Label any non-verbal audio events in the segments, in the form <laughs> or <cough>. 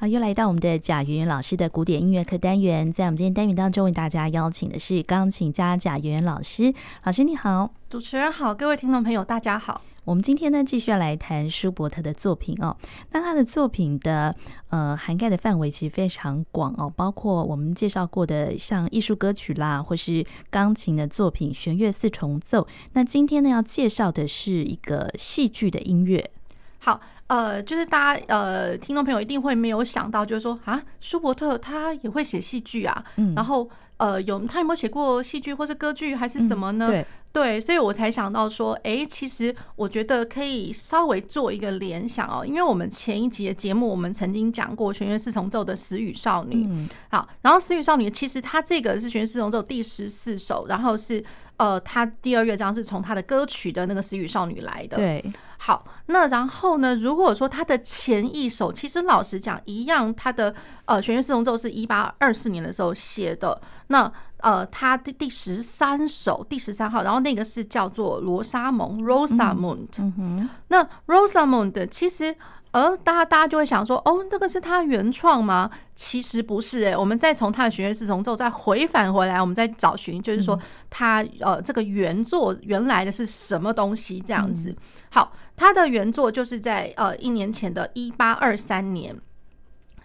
好，又来到我们的贾圆圆老师的古典音乐课单元，在我们今天单元当中，为大家邀请的是钢琴家贾圆圆老师。老师你好，主持人好，各位听众朋友大家好。我们今天呢，继续要来谈舒伯特的作品哦。那他的作品的呃涵盖的范围其实非常广哦，包括我们介绍过的像艺术歌曲啦，或是钢琴的作品、弦乐四重奏。那今天呢，要介绍的是一个戏剧的音乐。好。呃，就是大家呃，听众朋友一定会没有想到，就是说啊，舒伯特他也会写戏剧啊，嗯，然后呃，有他有没有写过戏剧或是歌剧还是什么呢？嗯、对对，所以我才想到说，哎，其实我觉得可以稍微做一个联想哦，因为我们前一集的节目我们曾经讲过弦乐四重奏的死与少女，嗯，好，然后死与少女其实它这个是弦乐四重奏第十四首，然后是。呃，它第二乐章是从他的歌曲的那个《死与少女》来的。对，好，那然后呢？如果说他的前一首，其实老实讲，一样，他的呃弦乐四重奏是一八二四年的时候写的。那呃，他的第十三首，第十三号，然后那个是叫做罗莎蒙 （Rosamund）。嗯哼，那 Rosamund 其实。而大家大家就会想说，哦，那个是他原创吗？其实不是诶，我们再从他的弦乐四重奏再回返回来，我们再找寻，就是说他呃这个原作原来的是什么东西这样子。好，他的原作就是在呃一年前的一八二三年。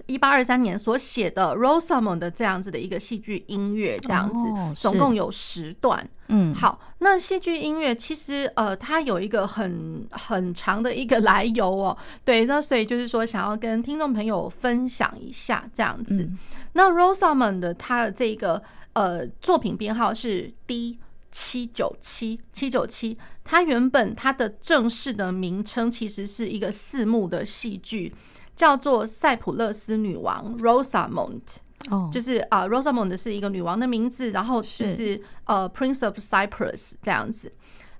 一八二三年所写的《Rosamond》的这样子的一个戏剧音乐，这样子，总共有十段。嗯，好，那戏剧音乐其实呃，它有一个很很长的一个 <laughs> 来由哦。对，那所以就是说，想要跟听众朋友分享一下这样子。那《Rosamond》的它的这个呃作品编号是 D 七九七七九七，它原本它的正式的名称其实是一个四幕的戏剧。叫做塞浦勒斯女王 Rosamond 哦，就是啊，Rosamund 是一个女王的名字，然后就是呃，Prince of Cyprus 这样子。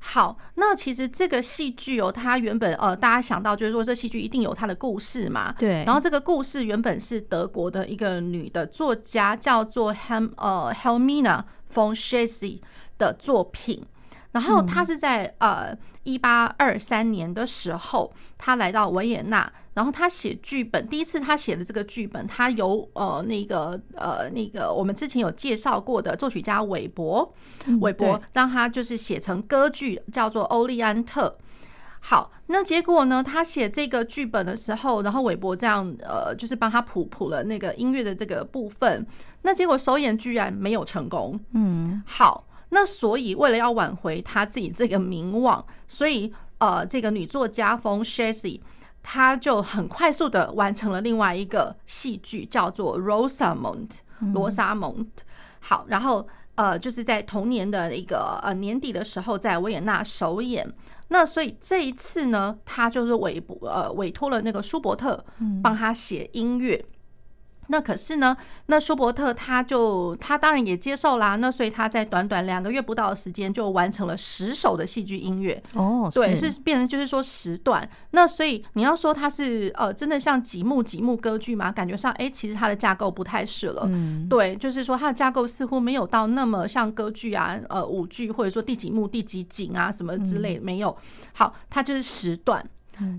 好，那其实这个戏剧哦，它原本呃，大家想到就是说这戏剧一定有它的故事嘛，对。然后这个故事原本是德国的一个女的作家叫做 Helmina von Schessie 的作品。然后她是在呃一八二三年的时候，她来到维也纳，然后他写剧本。第一次他写的这个剧本，他由呃那个呃那个我们之前有介绍过的作曲家韦伯，韦伯让他就是写成歌剧，叫做《欧利安特》。好，那结果呢，他写这个剧本的时候，然后韦伯这样呃就是帮他谱谱了那个音乐的这个部分，那结果首演居然没有成功。嗯，好。那所以，为了要挽回他自己这个名望，所以呃，这个女作家 von Schessie，她就很快速的完成了另外一个戏剧，叫做 Rosamond 罗莎蒙。好，然后呃，就是在同年的一个呃年底的时候，在维也纳首演。那所以这一次呢，他就是委呃委托了那个舒伯特帮他写音乐。那可是呢，那舒伯特他就他当然也接受啦。那所以他在短短两个月不到的时间就完成了十首的戏剧音乐。哦，对，是变成就是说十段。那所以你要说它是呃真的像几幕几幕歌剧吗？感觉上哎，其实它的架构不太是了。嗯，对，就是说它的架构似乎没有到那么像歌剧啊，呃舞剧或者说第几幕第几景啊什么之类没有。好，它就是十段，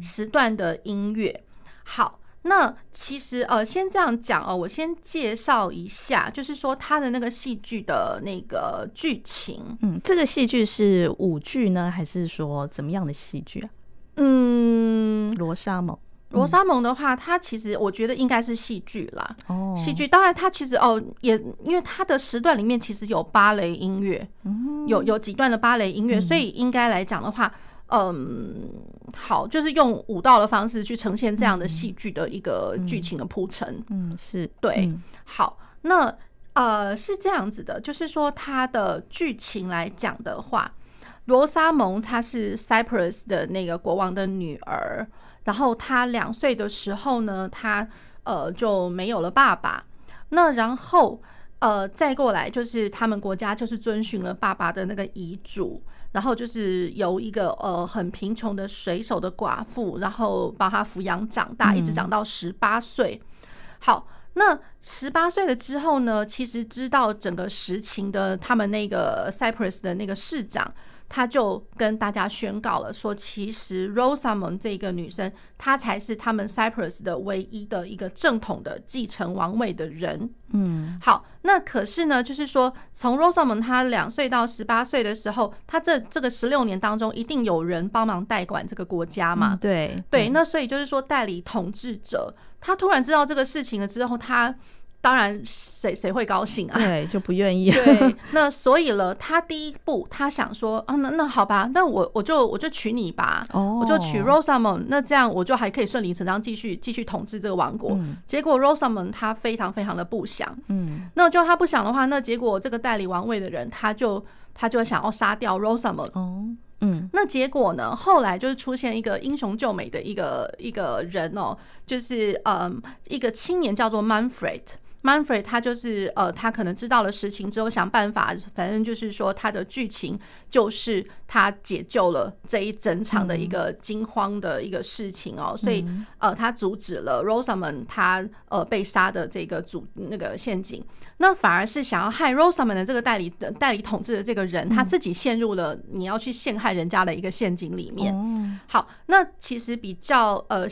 十段的音乐。好。那其实呃，先这样讲哦，我先介绍一下，就是说他的那个戏剧的那个剧情。嗯，这个戏剧是舞剧呢，还是说怎么样的戏剧啊？嗯，罗莎蒙，罗莎蒙的话，它其实我觉得应该是戏剧啦。哦，戏剧，当然它其实哦，也因为它的时段里面其实有芭蕾音乐，有有几段的芭蕾音乐，所以应该来讲的话。嗯，好，就是用舞蹈的方式去呈现这样的戏剧的一个剧情的铺陈。嗯，是对。好，那呃是这样子的，就是说它的剧情来讲的话，罗莎蒙她是 Cyprus 的那个国王的女儿，然后她两岁的时候呢，她呃就没有了爸爸。那然后呃再过来就是他们国家就是遵循了爸爸的那个遗嘱。然后就是由一个呃很贫穷的水手的寡妇，然后把他抚养长大，一直长到十八岁。好，那十八岁了之后呢，其实知道整个实情的他们那个 Cyprus 的那个市长，他就跟大家宣告了说，其实 Rosamond 这个女生，她才是他们 Cyprus 的唯一的一个正统的继承王位的人。嗯，好，那可是呢，就是说，从 Rosamond 她两岁到十八岁的时候，她这这个十六年当中，一定有人帮忙代管这个国家嘛？嗯、对对，那所以就是说，代理统治者，他突然知道这个事情了之后，他。当然，谁谁会高兴啊？对，<laughs> 就不愿意。对，那所以了，他第一步，他想说啊，那那好吧，那我我就我就娶你吧，哦，我就娶 Rosamond，那这样我就还可以顺理成章继续继续统治这个王国。嗯、结果 Rosamond 他非常非常的不想，嗯，那就他不想的话，那结果这个代理王位的人，他就他就想要杀掉 Rosamond。哦，嗯，那结果呢？后来就是出现一个英雄救美的一个一个人哦，就是嗯，一个青年叫做 Manfred。Manfred 他就是呃，他可能知道了实情之后，想办法，反正就是说他的剧情就是他解救了这一整场的一个惊慌的一个事情哦，所以呃，他阻止了 Rosamond 他呃被杀的这个主那个陷阱，那反而是想要害 Rosamond 的这个代理的代理统治的这个人，他自己陷入了你要去陷害人家的一个陷阱里面。好，那其实比较呃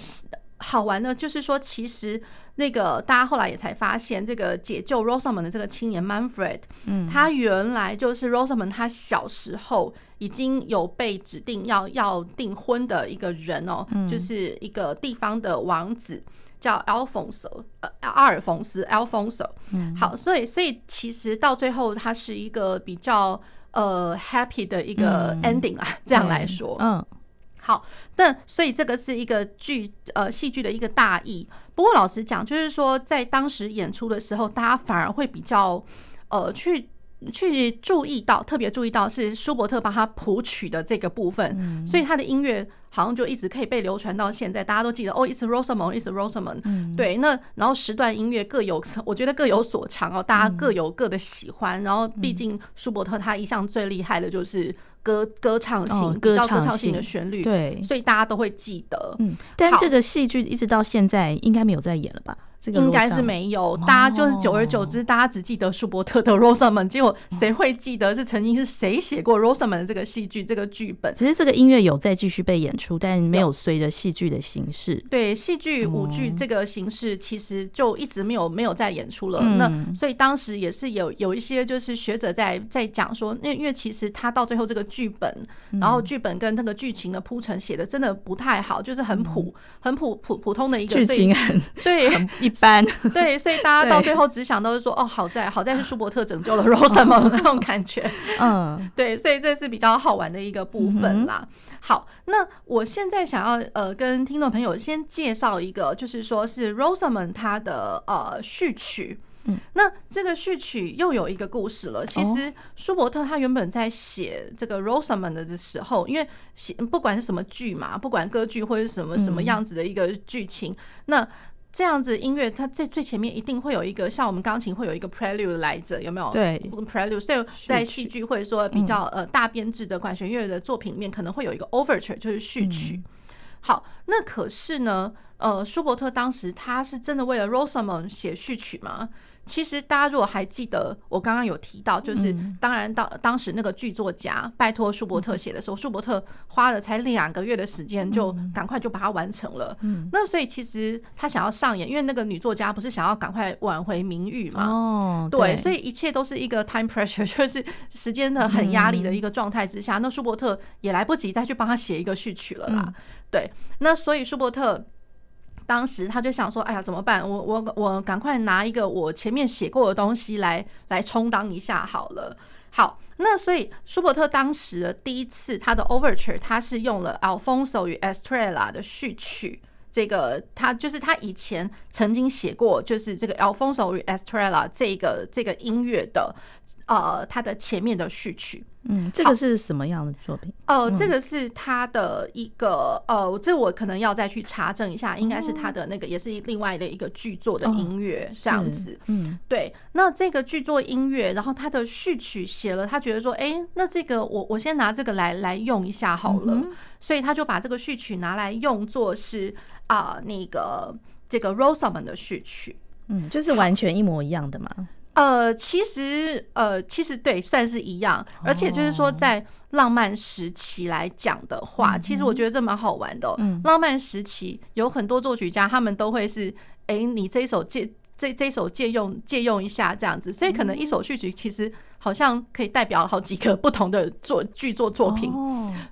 好玩的，就是说其实。那个大家后来也才发现，这个解救 Rosamond 的这个青年 Manfred，嗯，他原来就是 Rosamond，他小时候已经有被指定要要订婚的一个人哦，就是一个地方的王子，叫 Alfonso，呃，阿尔冯斯 Alfonso。嗯，好，所以所以其实到最后，他是一个比较呃 happy 的一个 ending 啊，这样来说，嗯。好，那所以这个是一个剧呃戏剧的一个大意。不过老实讲，就是说在当时演出的时候，大家反而会比较呃去去注意到，特别注意到是舒伯特帮他谱曲的这个部分，所以他的音乐。好像就一直可以被流传到现在，大家都记得哦，It's Rosamond，It's Rosamond。嗯，对，那然后时段音乐各有，<laughs> 我觉得各有所长哦，大家各有各的喜欢。然后毕竟舒伯特他一向最厉害的就是歌歌唱性，比较歌唱性的旋律，对，所以大家都会记得。嗯，但这个戏剧一直到现在应该没有在演了吧？应该是没有，大家就是久而久之，大家只记得舒伯特的 <laughs> Rosamond，结果谁会记得是曾经是谁写过 Rosamond 的这个戏剧这个剧本？其实这个音乐有在继续被演出，但没有随着戏剧的形式。对，戏剧舞剧这个形式其实就一直没有没有再演出了。那所以当时也是有有一些就是学者在在讲说，因为因为其实他到最后这个剧本，然后剧本跟那个剧情的铺陈写的真的不太好，就是很普很普普普通的一个剧情很对 <laughs> 一。般 <laughs> 对，所以大家到最后只想到是说，哦，好在好在是舒伯特拯救了 Rosamond 那种感觉，嗯，<laughs> 对，所以这是比较好玩的一个部分啦。好，那我现在想要呃跟听众朋友先介绍一个，就是说是 Rosamond 他的呃序曲。嗯，那这个序曲又有一个故事了。其实舒伯特他原本在写这个 Rosamond 的时候，因为写不管是什么剧嘛，不管歌剧或者是什么什么样子的一个剧情，那这样子音乐，它最最前面一定会有一个，像我们钢琴会有一个 prelude 来着，有没有？对，prelude。所以在戏剧或者说比较呃大编制的管弦乐的作品里面，可能会有一个 overture，就是序曲。好，那可是呢，呃，舒伯特当时他是真的为了 Rosamond 写序曲吗？其实大家如果还记得，我刚刚有提到，就是当然当当时那个剧作家拜托舒伯特写的时候，舒伯特花了才两个月的时间，就赶快就把它完成了。那所以其实他想要上演，因为那个女作家不是想要赶快挽回名誉嘛？哦，对，所以一切都是一个 time pressure，<laughs> 就是时间的很压力的一个状态之下，那舒伯特也来不及再去帮他写一个序曲了啦。对，那所以舒伯特。当时他就想说：“哎呀，怎么办？我我我赶快拿一个我前面写过的东西来来充当一下好了。”好，那所以舒伯特当时第一次他的 Overture，他是用了 Alfonso 与 Estrella 的序曲。这个他就是他以前曾经写过，就是这个 Alfonso 与 Estrella 这个这个音乐的呃，他的前面的序曲。嗯，这个是什么样的作品？呃，这个是他的一个呃，这我可能要再去查证一下，应该是他的那个，也是另外的一个剧作的音乐这样子。嗯，对。那这个剧作音乐，然后他的序曲写了，他觉得说，哎，那这个我我先拿这个来来用一下好了，所以他就把这个序曲拿来用作是啊，那个这个 Rosamond 的序曲。嗯，就是完全一模一样的嘛。呃，其实呃，其实对，算是一样。而且就是说，在浪漫时期来讲的话，哦、其实我觉得这蛮好玩的、浪漫时期有很多作曲家，他们都会是，哎，你这一首借这这一首借用借用一下这样子，所以可能一首序曲其实。好像可以代表好几个不同的作剧作作品，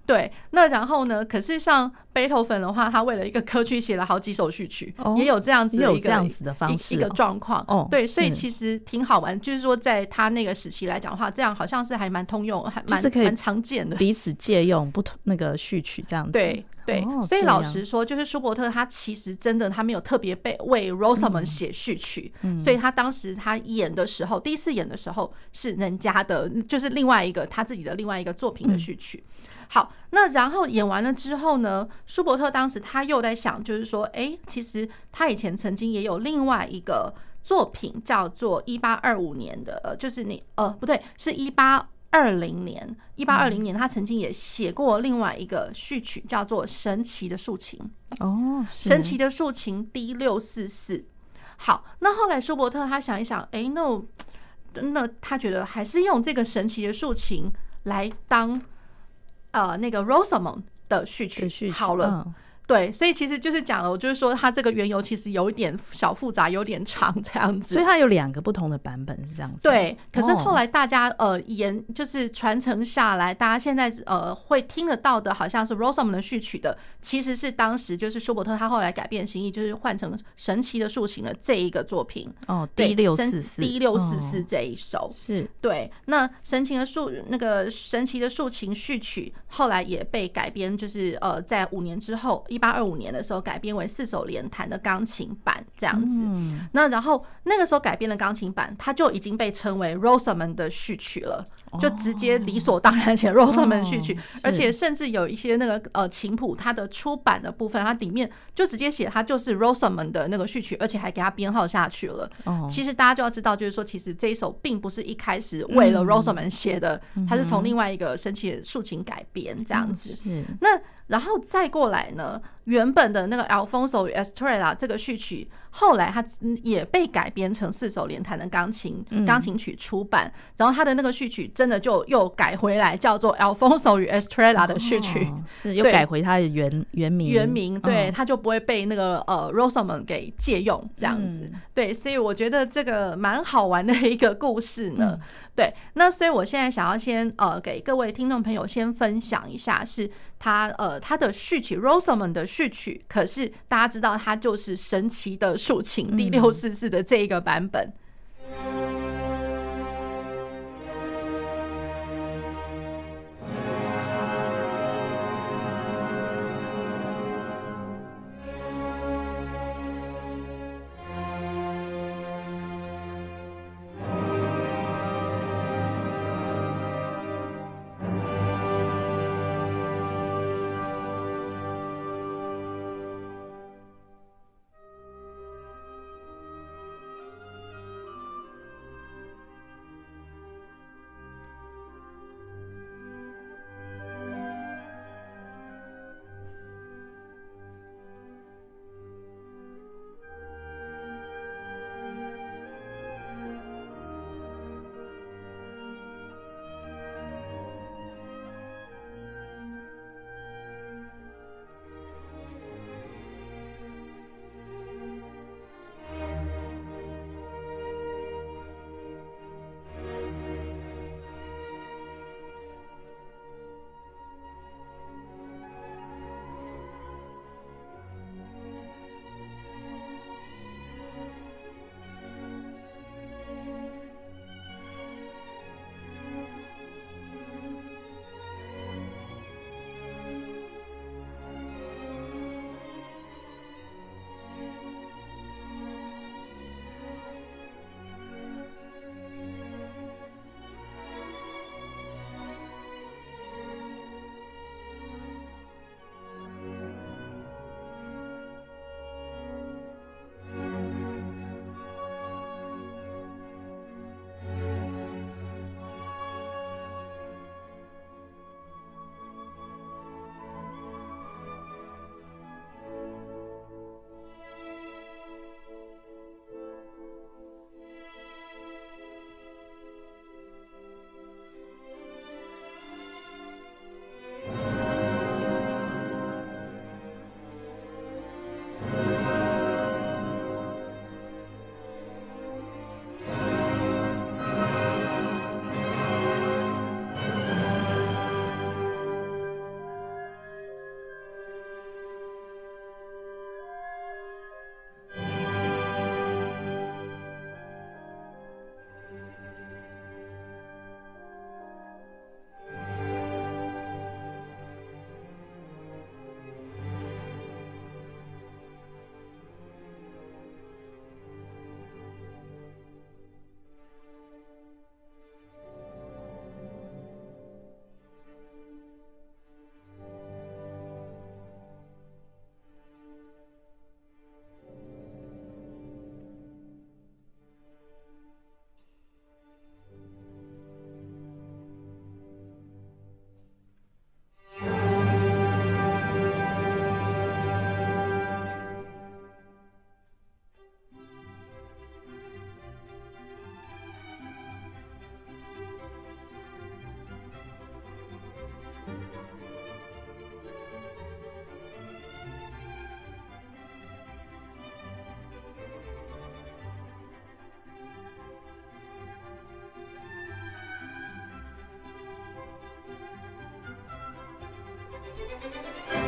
对。那然后呢？可是像贝多芬的话，他为了一个歌曲写了好几首序曲，也有这样子的一个这样子的方式一个状况。对，所以其实挺好玩。就是说，在他那个时期来讲的话，这样好像是还蛮通用，还蛮蛮常见的，彼此借用不同那个序曲这样子。对对，所以老实说，就是舒伯特他其实真的他没有特别被为 Rosamund 写序曲，所以他当时他演的时候，第一次演的时候是人家的就是另外一个他自己的另外一个作品的序曲。好，那然后演完了之后呢，舒伯特当时他又在想，就是说，哎，其实他以前曾经也有另外一个作品叫做一八二五年的，呃，就是你呃不对，是一八二零年，一八二零年他曾经也写过另外一个序曲，叫做《神奇的竖琴》哦，《神奇的竖琴》D 六四四。好，那后来舒伯特他想一想，哎，那我。那他觉得还是用这个神奇的竖琴来当呃那个 Rosamond 的序曲好了。对，所以其实就是讲了，我就是说，它这个缘由其实有一点小复杂，有点长这样子。所以它有两个不同的版本是这样子。对，可是后来大家呃沿就是传承下来，大家现在呃会听得到的，好像是 Rosamond 的序曲的，其实是当时就是舒伯特他后来改变心意，就是换成神奇的竖琴的这一个作品。哦，D 六四四，D 六四四这一首是对。那神奇的竖那个神奇的竖琴序曲后来也被改编，就是呃在五年之后一。一八二五年的时候改编为四手联弹的钢琴版这样子，那然后那个时候改编的钢琴版，它就已经被称为 Rosamond 的序曲了，就直接理所当然写 Rosamond 序曲，而且甚至有一些那个呃琴谱，它的出版的部分，它里面就直接写它就是 Rosamond 的那个序曲，而且还给它编号下去了。其实大家就要知道，就是说其实这一首并不是一开始为了 Rosamond 写的，它是从另外一个神奇的竖琴改编这样子。那然后再过来呢，原本的那个 Alfonso 与 Estrella 这个序曲，后来它也被改编成四手联弹的钢琴钢琴曲出版。然后他的那个序曲真的就又改回来，叫做 Alfonso 与 Estrella 的序曲，是又改回他的原原名原名，对，他就不会被那个呃 Rosamond 给借用这样子。对，所以我觉得这个蛮好玩的一个故事呢。对，那所以我现在想要先呃给各位听众朋友先分享一下，是他呃。他的序曲 Rosamond 的序曲，可是大家知道，他就是神奇的竖琴第六四四的这一个版本。Música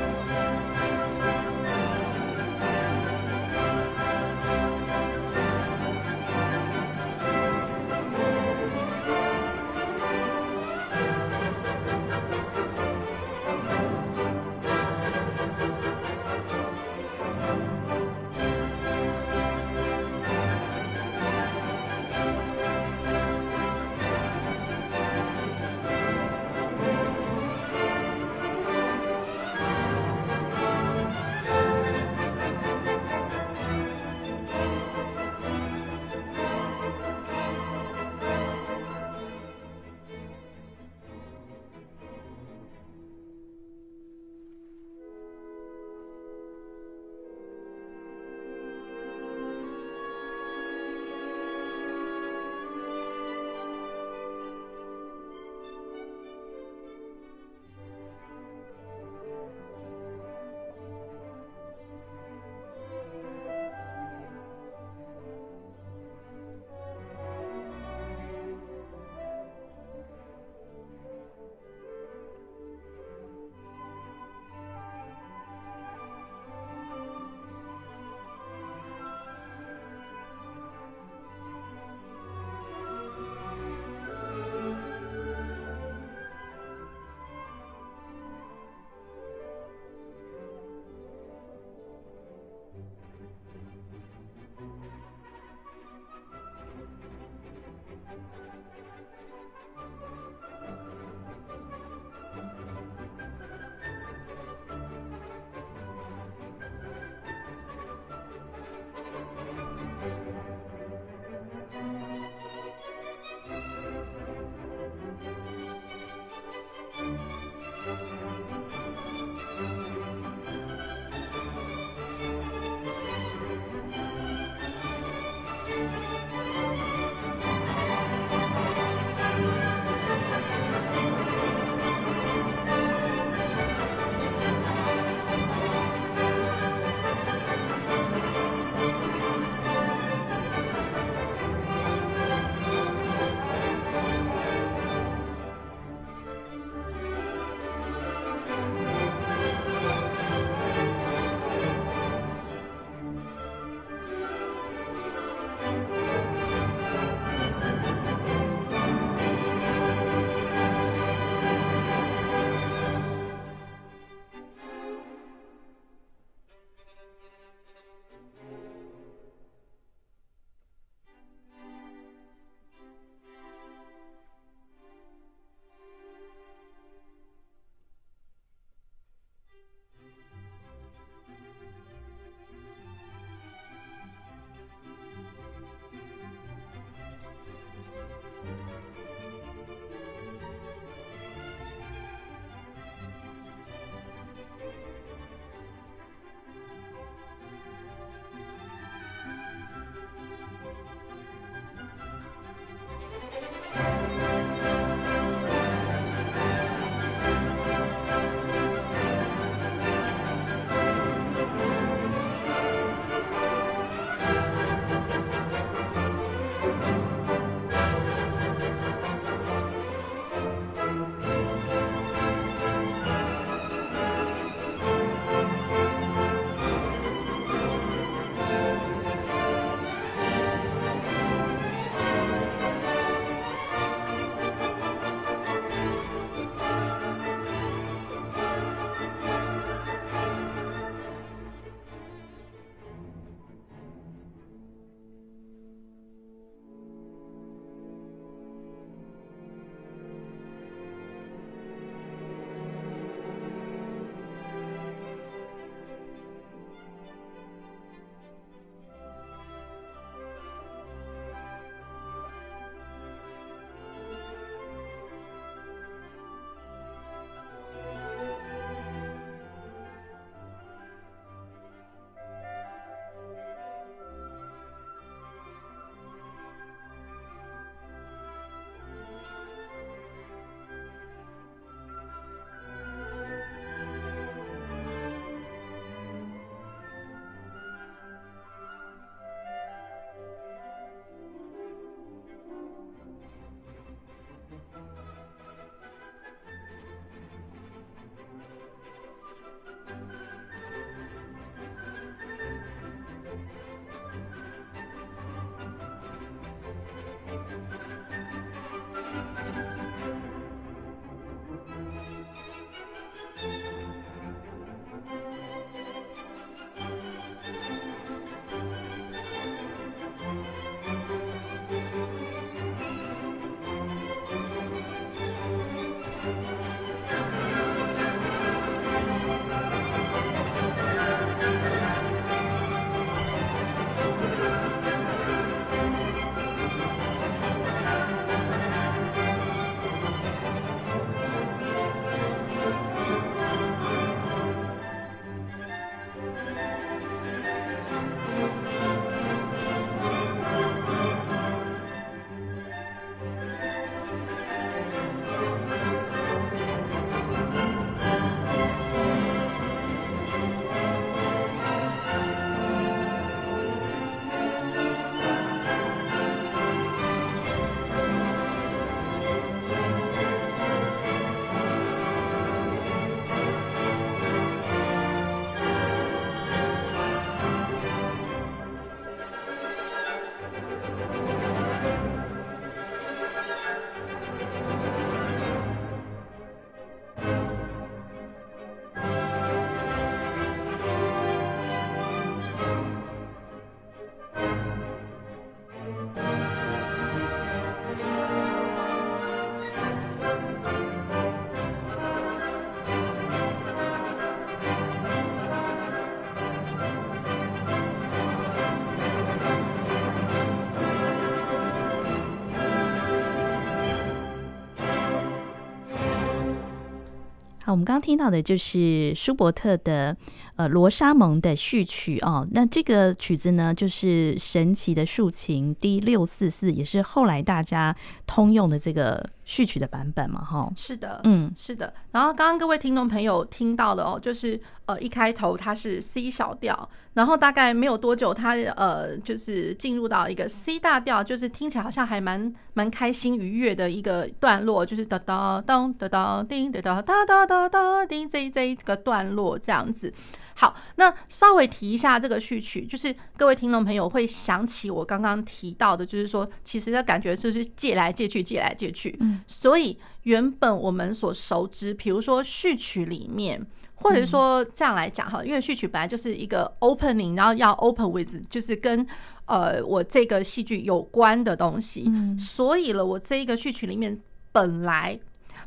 我们刚刚听到的就是舒伯特的呃罗莎蒙的序曲哦，那这个曲子呢，就是神奇的竖琴 D 六四四，也是后来大家通用的这个序曲的版本嘛，哈。是的，嗯，是的。然后刚刚各位听众朋友听到的哦，就是呃一开头它是 C 小调，然后大概没有多久，它呃就是进入到一个 C 大调，就是听起来好像还蛮蛮开心愉悦的一个段落，就是哒哒咚哒哒叮哒哒哒哒哒哒叮这这一个段落这样子。好，那稍微提一下这个序曲，就是各位听众朋友会想起我刚刚提到的，就是说其实的感觉就是借来借去，借来借去。嗯，所以原本我们所熟知，比如说序曲里面，或者说这样来讲哈，因为序曲本来就是一个 opening，然后要 open with，就是跟呃我这个戏剧有关的东西。嗯，所以了，我这一个序曲里面本来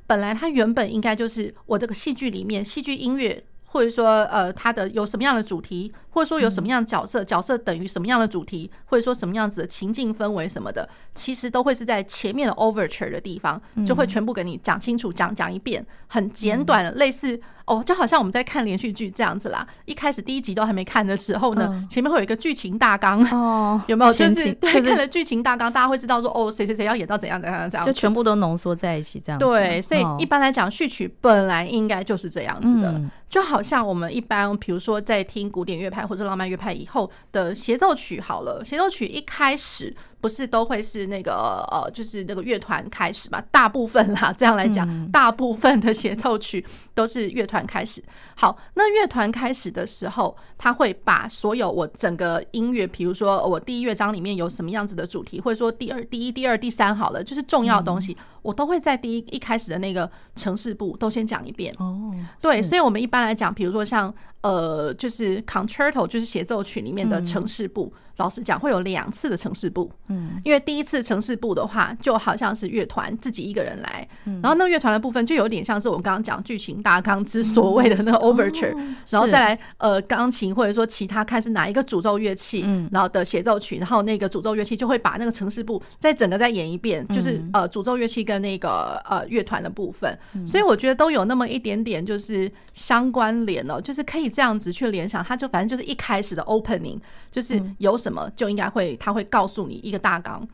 本来它原本应该就是我这个戏剧里面戏剧音乐。或者说，呃，它的有什么样的主题，或者说有什么样的角色，角色等于什么样的主题，或者说什么样子的情境氛围什么的，其实都会是在前面的 overture 的地方，就会全部给你讲清楚，讲讲一遍，很简短的，类似。哦，就好像我们在看连续剧这样子啦。一开始第一集都还没看的时候呢，前面会有一个剧情大纲，哦，<laughs> 有没有？就是对，看了剧情大纲，大家会知道说，哦，谁谁谁要演到怎样怎样怎样，就全部都浓缩在一起这样。对，所以一般来讲，序曲本来应该就是这样子的，就好像我们一般，比如说在听古典乐派或者浪漫乐派以后的协奏曲，好了，协奏曲一开始。不是都会是那个呃，就是那个乐团开始嘛？大部分啦，<laughs> 这样来讲，大部分的协奏曲都是乐团开始。好，那乐团开始的时候，他会把所有我整个音乐，比如说我第一乐章里面有什么样子的主题，或者说第二、第一、第二、第三，好了，就是重要的东西，我都会在第一一开始的那个城市部都先讲一遍。哦，对，所以我们一般来讲，比如说像呃，就是 concerto，就是协奏曲里面的城市部。老实讲，会有两次的城市部，嗯，因为第一次城市部的话，就好像是乐团自己一个人来，然后那乐团的部分就有点像是我们刚刚讲剧情大纲之所谓的那个 overture，然后再来呃钢琴或者说其他看是哪一个主奏乐器，然后的协奏曲，然后那个主奏乐器就会把那个城市部再整个再演一遍，就是呃主奏乐器跟那个呃乐团的部分，所以我觉得都有那么一点点就是相关联哦，就是可以这样子去联想，他就反正就是一开始的 opening 就是有。什么就应该会，他会告诉你一个大纲。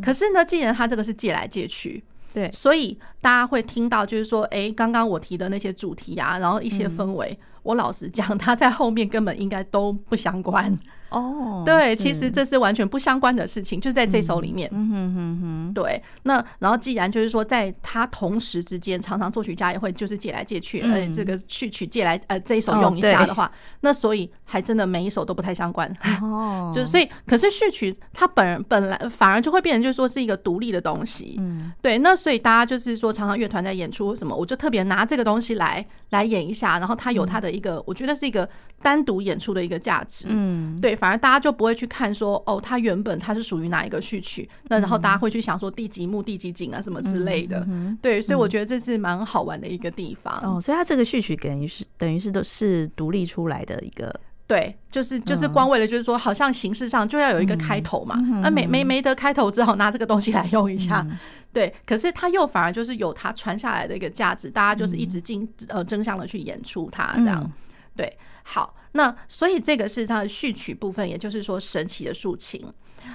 可是呢，既然他这个是借来借去，对，所以大家会听到就是说，哎，刚刚我提的那些主题啊，然后一些氛围，我老实讲，他在后面根本应该都不相关。哦，对，其实这是完全不相关的事情，就在这首里面。嗯哼哼哼，对。那然后既然就是说，在他同时之间，常常作曲家也会就是借来借去，呃，这个序曲借来呃这一首用一下的话，那所以还真的每一首都不太相关。哦，<laughs> 就是所以，可是序曲它本人本来反而就会变成就是说是一个独立的东西。嗯，对。那所以大家就是说，常常乐团在演出什么，我就特别拿这个东西来来演一下，然后它有它的一个，我觉得是一个单独演出的一个价值。嗯，对。反而大家就不会去看说哦，它原本它是属于哪一个序曲，那然后大家会去想说第几幕第几景啊什么之类的，对，所以我觉得这是蛮好玩的一个地方。哦，所以它这个序曲等于是等于是都是独立出来的一个，对，就是就是光为了就是说，好像形式上就要有一个开头嘛，那没没没得开头，只好拿这个东西来用一下，对。可是它又反而就是有它传下来的一个价值，大家就是一直竞呃争相的去演出它这样，对，好。那所以这个是它的序曲部分，也就是说神奇的竖琴。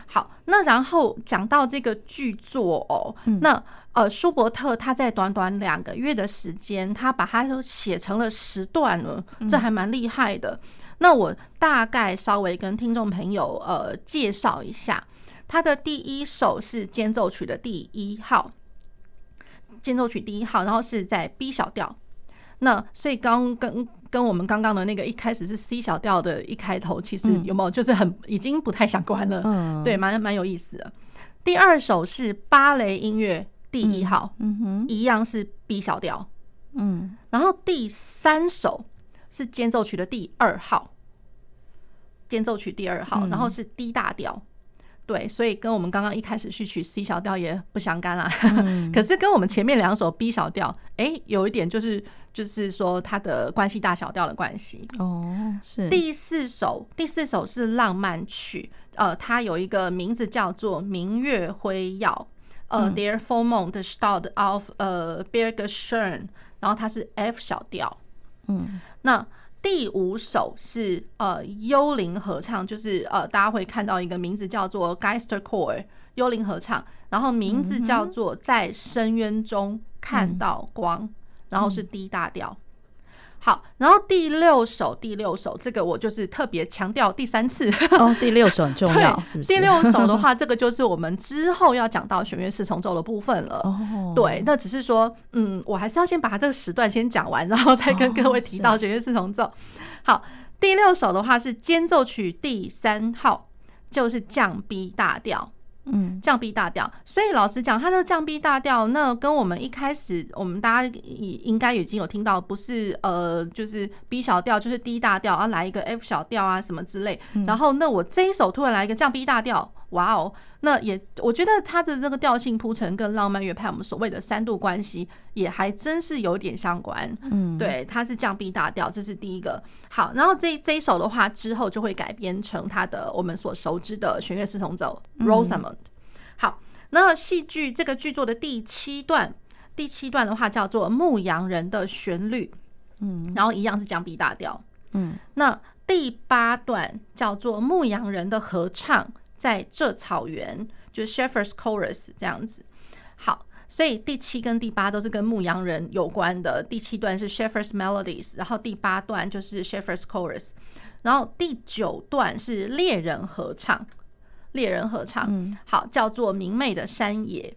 好，那然后讲到这个剧作哦，那呃舒伯特他在短短两个月的时间，他把它都写成了十段了，这还蛮厉害的。那我大概稍微跟听众朋友呃介绍一下，他的第一首是间奏曲的第一号，间奏曲第一号，然后是在 B 小调。那所以刚跟跟我们刚刚的那个一开始是 C 小调的一开头，其实有没有就是很已经不太相关了？嗯，对，蛮蛮有意思的。第二首是芭蕾音乐第一号，嗯哼，一样是 B 小调，嗯，然后第三首是间奏曲的第二号，间奏曲第二号，然后是 D 大调。对，所以跟我们刚刚一开始序曲 C 小调也不相干啦。嗯、<laughs> 可是跟我们前面两首 B 小调，哎，有一点就是就是说它的关系大小调的关系。哦，是。第四首，第四首是浪漫曲，呃，它有一个名字叫做《明月辉耀》，呃、嗯、，Der Vollmond Statt auf 呃 Berge schön，然后它是 F 小调。嗯，那。第五首是呃幽灵合唱，就是呃大家会看到一个名字叫做 Geisterchor 幽灵合唱，然后名字叫做在深渊中看到光，然后是 D 大调。好，然后第六首，第六首这个我就是特别强调第三次哦，第六首很重要，<laughs> 是不是？第六首的话，这个就是我们之后要讲到弦乐四重奏的部分了。哦，对，那只是说，嗯，我还是要先把它这个时段先讲完，然后再跟各位提到弦乐四重奏。<laughs> 好，第六首的话是间奏曲第三号，就是降 B 大调。嗯，降 B 大调，所以老实讲，它的降 B 大调，那跟我们一开始我们大家应该已经有听到，不是呃，就是 B 小调，就是 D 大调，啊，来一个 F 小调啊什么之类。然后那我这一首突然来一个降 B 大调，哇哦，那也我觉得它的这个调性铺陈跟浪漫乐派我们所谓的三度关系也还真是有点相关。嗯，对，它是降 B 大调，这是第一个。好，然后这这一首的话之后就会改编成它的我们所熟知的弦乐四重奏 Rosamunde。好，那戏剧这个剧作的第七段，第七段的话叫做《牧羊人的旋律》，嗯，然后一样是降 B 大调，嗯，那第八段叫做《牧羊人的合唱》，在这草原，就是 Shepherd's Chorus 这样子。好，所以第七跟第八都是跟牧羊人有关的。第七段是 Shepherd's Melodies，然后第八段就是 Shepherd's Chorus，然后第九段是猎人合唱。猎人合唱，好，叫做明媚的山野。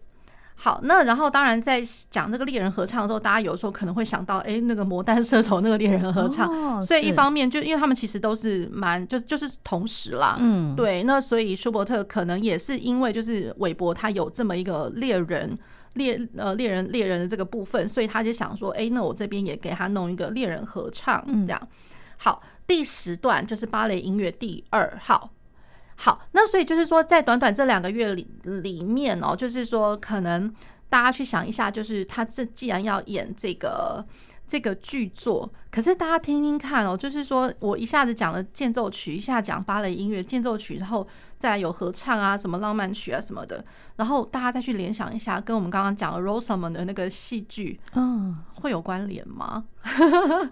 好，那然后当然在讲这个猎人合唱的时候，大家有时候可能会想到，哎，那个魔弹射手那个猎人合唱。<laughs> 所以一方面就因为他们其实都是蛮就就是同时啦，嗯，对。那所以舒伯特可能也是因为就是韦伯他有这么一个猎人猎呃猎人猎人的这个部分，所以他就想说，哎，那我这边也给他弄一个猎人合唱这样。好，第十段就是芭蕾音乐第二号。好，那所以就是说，在短短这两个月里里面哦，就是说，可能大家去想一下，就是他这既然要演这个这个剧作，可是大家听听看哦，就是说我一下子讲了间奏曲，一下讲芭蕾音乐间奏曲，然后。再来有合唱啊，什么浪漫曲啊什么的，然后大家再去联想一下，跟我们刚刚讲的 Rosamond 的那个戏剧，嗯，会有关联吗？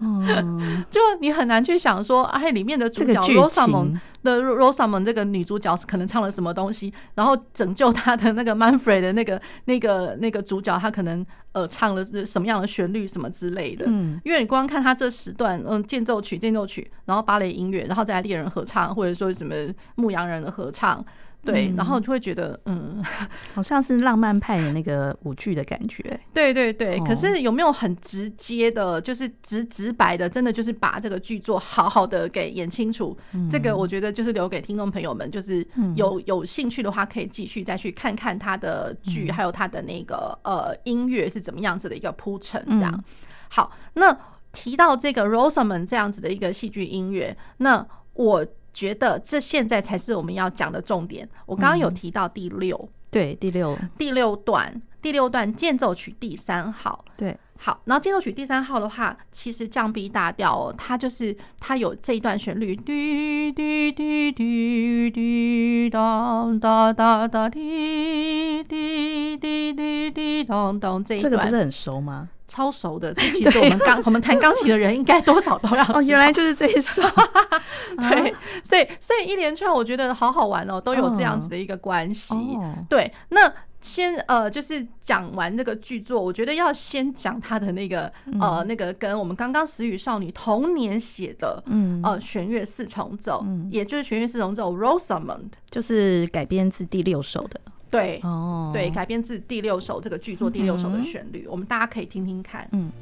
嗯，<laughs> 就你很难去想说，哎，里面的主角 Rosamond 的 Rosamond 这个女主角可能唱了什么东西，然后拯救她的那个 Manfred 的那个那个那个主角，他可能呃唱了什么样的旋律什么之类的。嗯，因为你光看他这十段，嗯，间奏曲、间奏曲，然后芭蕾音乐，然后再来猎人合唱，或者说什么牧羊人的合唱。唱对，然后就会觉得，嗯，<laughs> 好像是浪漫派的那个舞剧的感觉。对对对，可是有没有很直接的，就是直直白的，真的就是把这个剧作好好的给演清楚？这个我觉得就是留给听众朋友们，就是有有兴趣的话，可以继续再去看看他的剧，还有他的那个呃音乐是怎么样子的一个铺陈。这样好，那提到这个 Rosamond 这样子的一个戏剧音乐，那我。觉得这现在才是我们要讲的重点。我刚刚有提到第六，嗯、对，第六第六段，第六段间奏曲第三号，对，好。然后间奏曲第三号的话，其实降 B 大调，它就是它有这一段旋律，滴滴滴滴滴当当当当滴滴滴滴滴当当，这一段这个不是很熟吗？超熟的，这其实我们钢我们弹钢琴的人应该多少都要。哦，原来就是这一首。对，所以所以一连串我觉得好好玩哦，都有这样子的一个关系。对，那先呃，就是讲完这个剧作，我觉得要先讲他的那个呃那个跟我们刚刚死与少女同年写的嗯呃弦乐四重奏，也就是弦乐四重奏 Rosamond，就是改编自第六首的。对，哦，对，改编自第六首这个剧作第六首的旋律，我们大家可以听听看。嗯。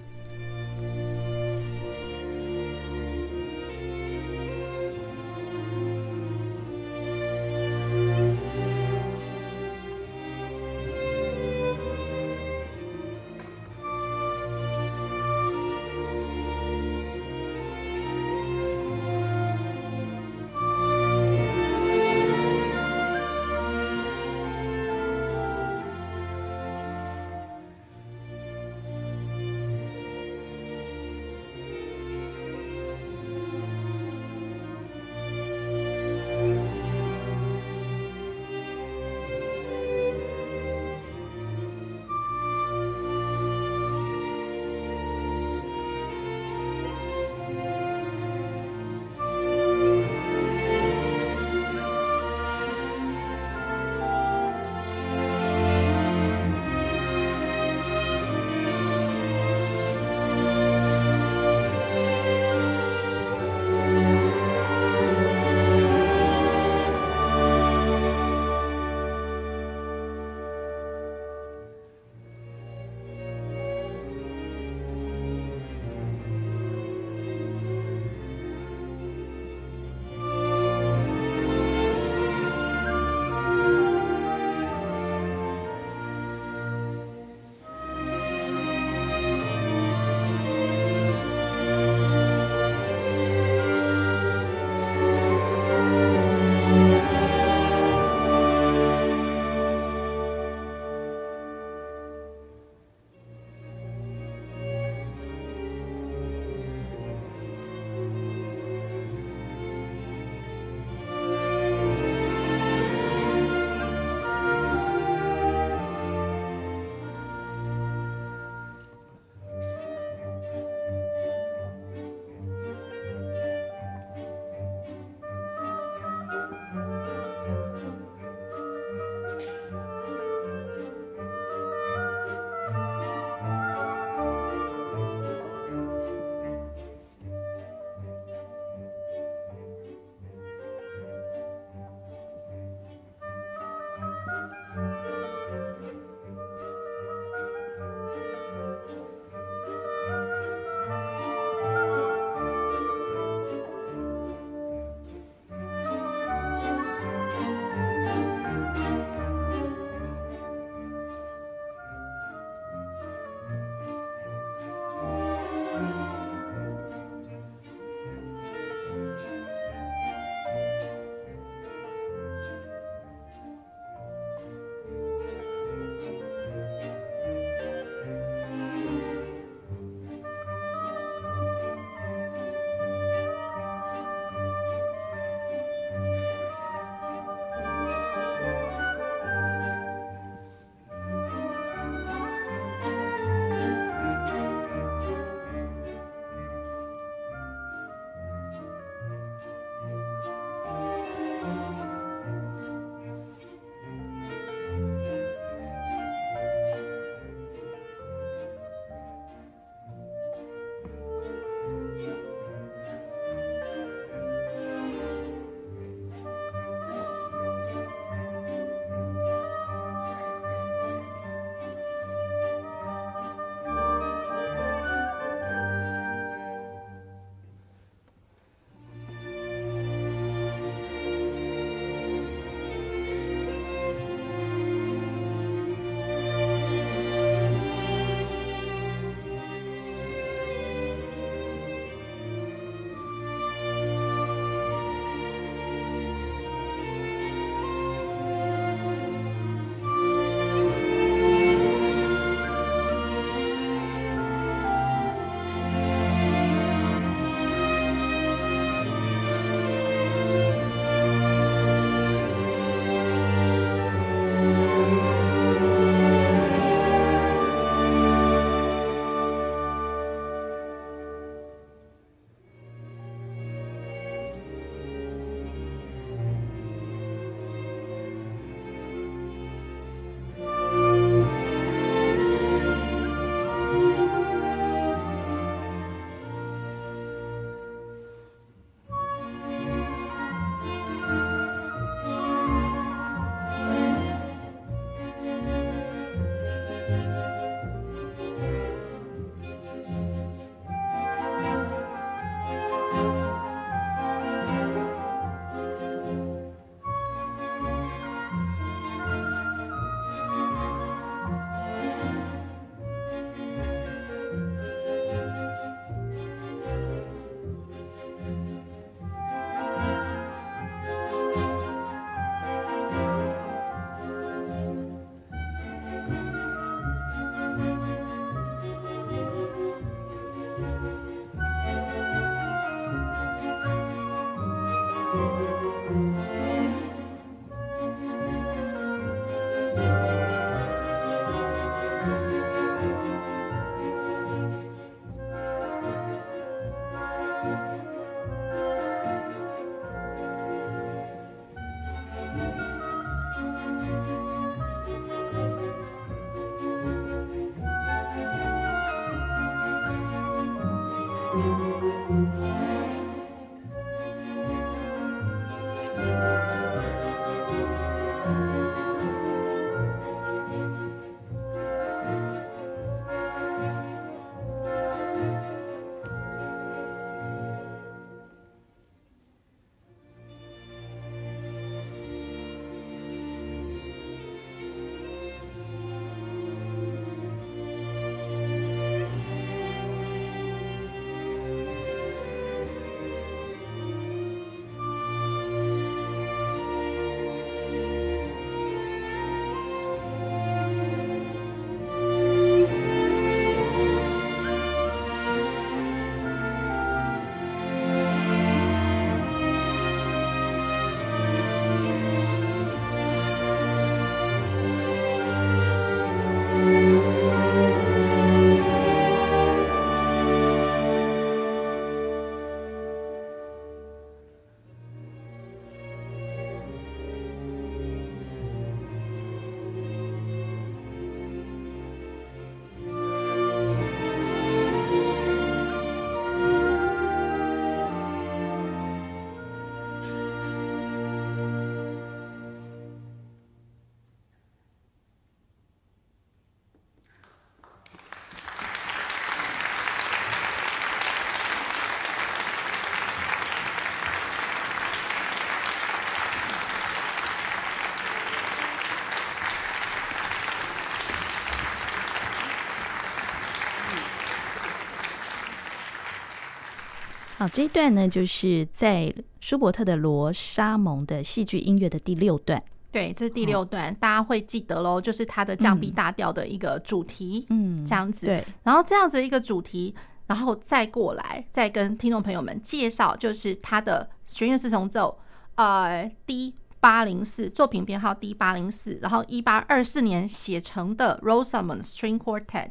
好，这一段呢，就是在舒伯特的罗莎蒙的戏剧音乐的第六段。对，这是第六段，哦、大家会记得喽，就是它的降 B 大调的一个主题，嗯，这样子。对，然后这样子一个主题，然后再过来，再跟听众朋友们介绍，就是它的弦乐四重奏，呃，D 八零四作品编号 D 八零四，然后一八二四年写成的 Rosamond String Quartet。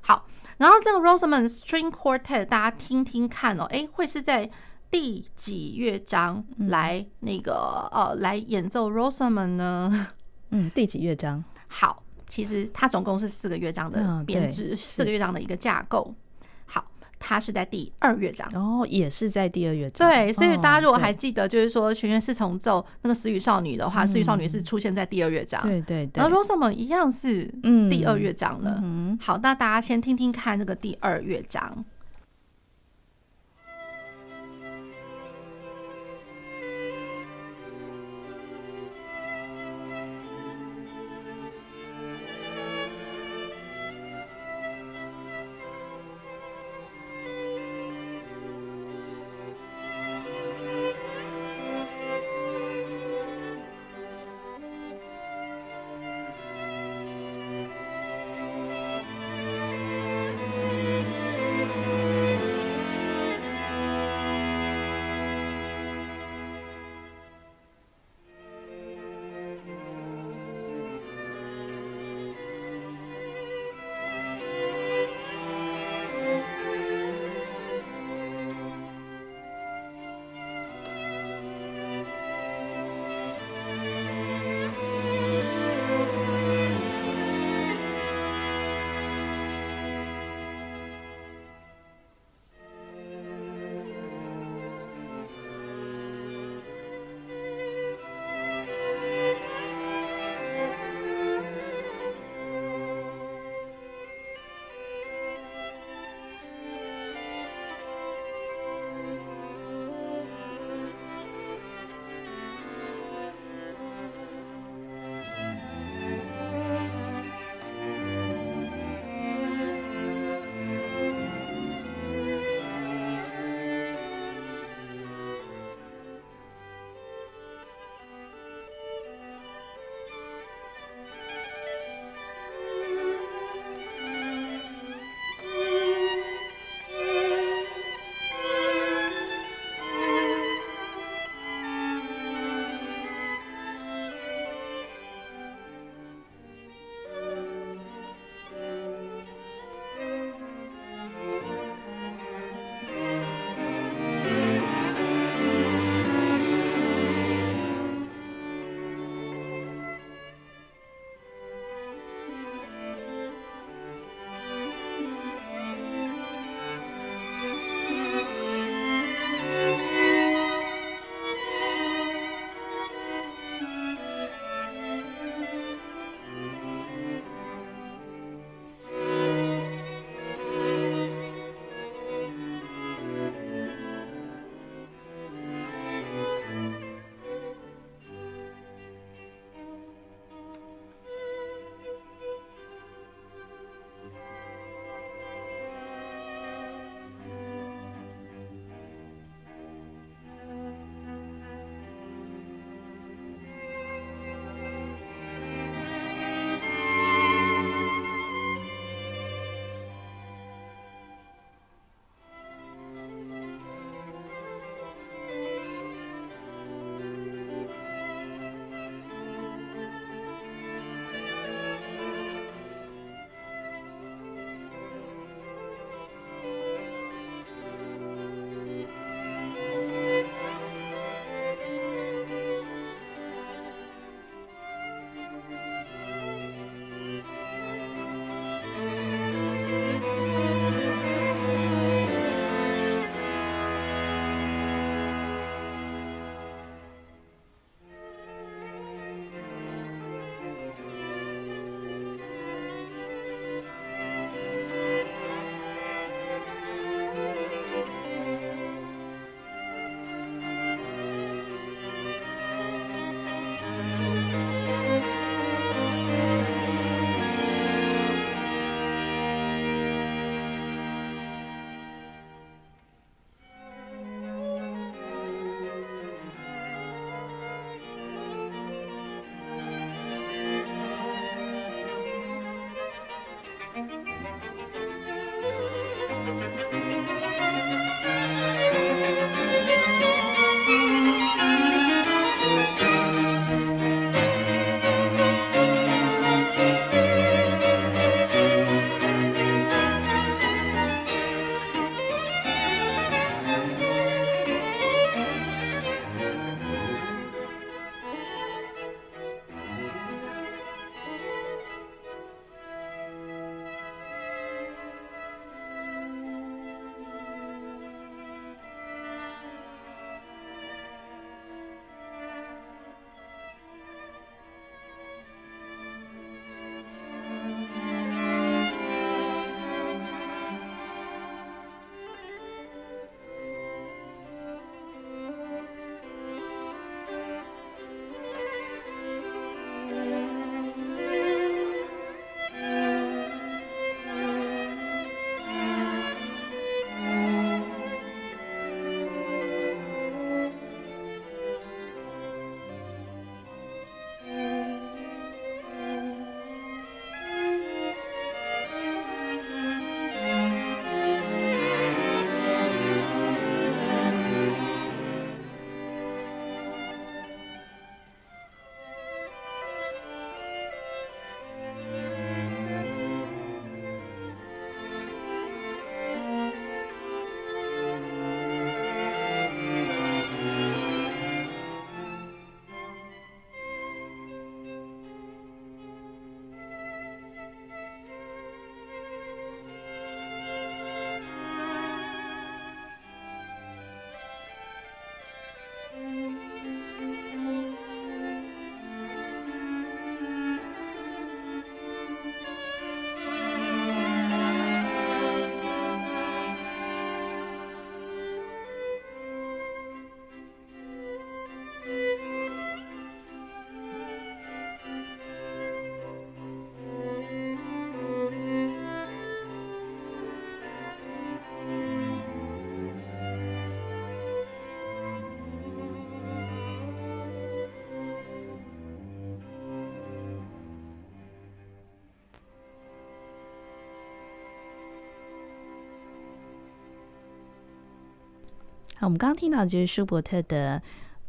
好，然后这个 Rosamond String Quartet，大家听听看哦，哎，会是在。第几乐章来那个、嗯、呃来演奏 Rosamond 呢？<laughs> 嗯，第几乐章？好，其实它总共是四个乐章的编制，嗯、四个乐章的一个架构。好，它是在第二乐章哦，也是在第二乐章。对，所以大家如果还记得，就是说弦乐四重奏那个死与少女的话，死与、嗯、少女是出现在第二乐章。对对对。然后 Rosamond 一样是第二乐章了。嗯，好，那大家先听听看这个第二乐章。好，我们刚刚听到的就是舒伯特的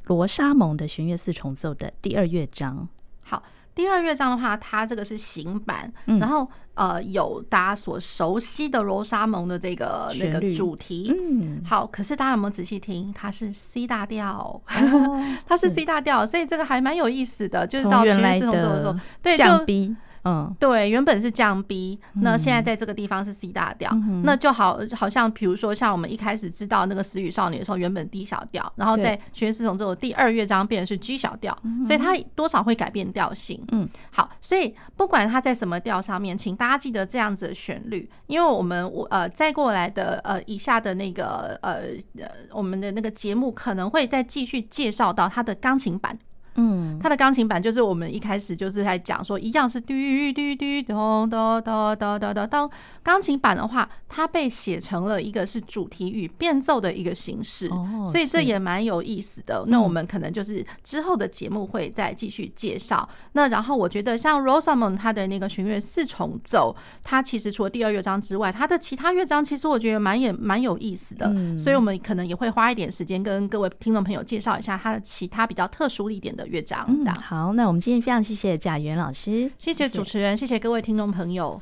罗莎蒙的弦乐四重奏的第二乐章。好。第二乐章的话，它这个是行版，嗯、然后呃有大家所熟悉的罗莎蒙的这个那个主题，嗯，好，可是大家有没有仔细听？它是 C 大调，哦、<laughs> 它是 C 大调，所以这个还蛮有意思的，就是到弦乐四重奏的时候，对，就 B。嗯，对，原本是降 B，那现在在这个地方是 C 大调，嗯、那就好，好像比如说像我们一开始知道那个死与少女的时候，原本 D 小调，然后在弦乐四重奏第二乐章变成是 G 小调，所以它多少会改变调性。嗯，好，所以不管它在什么调上面，请大家记得这样子的旋律，因为我们我呃再过来的呃以下的那个呃呃我们的那个节目可能会再继续介绍到它的钢琴版。嗯，它的钢琴版就是我们一开始就是在讲说，一样是嘟嘟嘟咚咚咚咚咚咚咚。钢琴版的话，它被写成了一个是主题与变奏的一个形式，所以这也蛮有意思的。那我们可能就是之后的节目会再继续介绍。那然后我觉得像 Rosamond 他的那个弦乐四重奏，它其实除了第二乐章之外，它的其他乐章其实我觉得蛮也蛮有意思的。所以我们可能也会花一点时间跟各位听众朋友介绍一下它的其他比较特殊一点的。乐章，这样。好，那我们今天非常谢谢贾元老师，谢谢主持人，谢谢，谢谢各位听众朋友。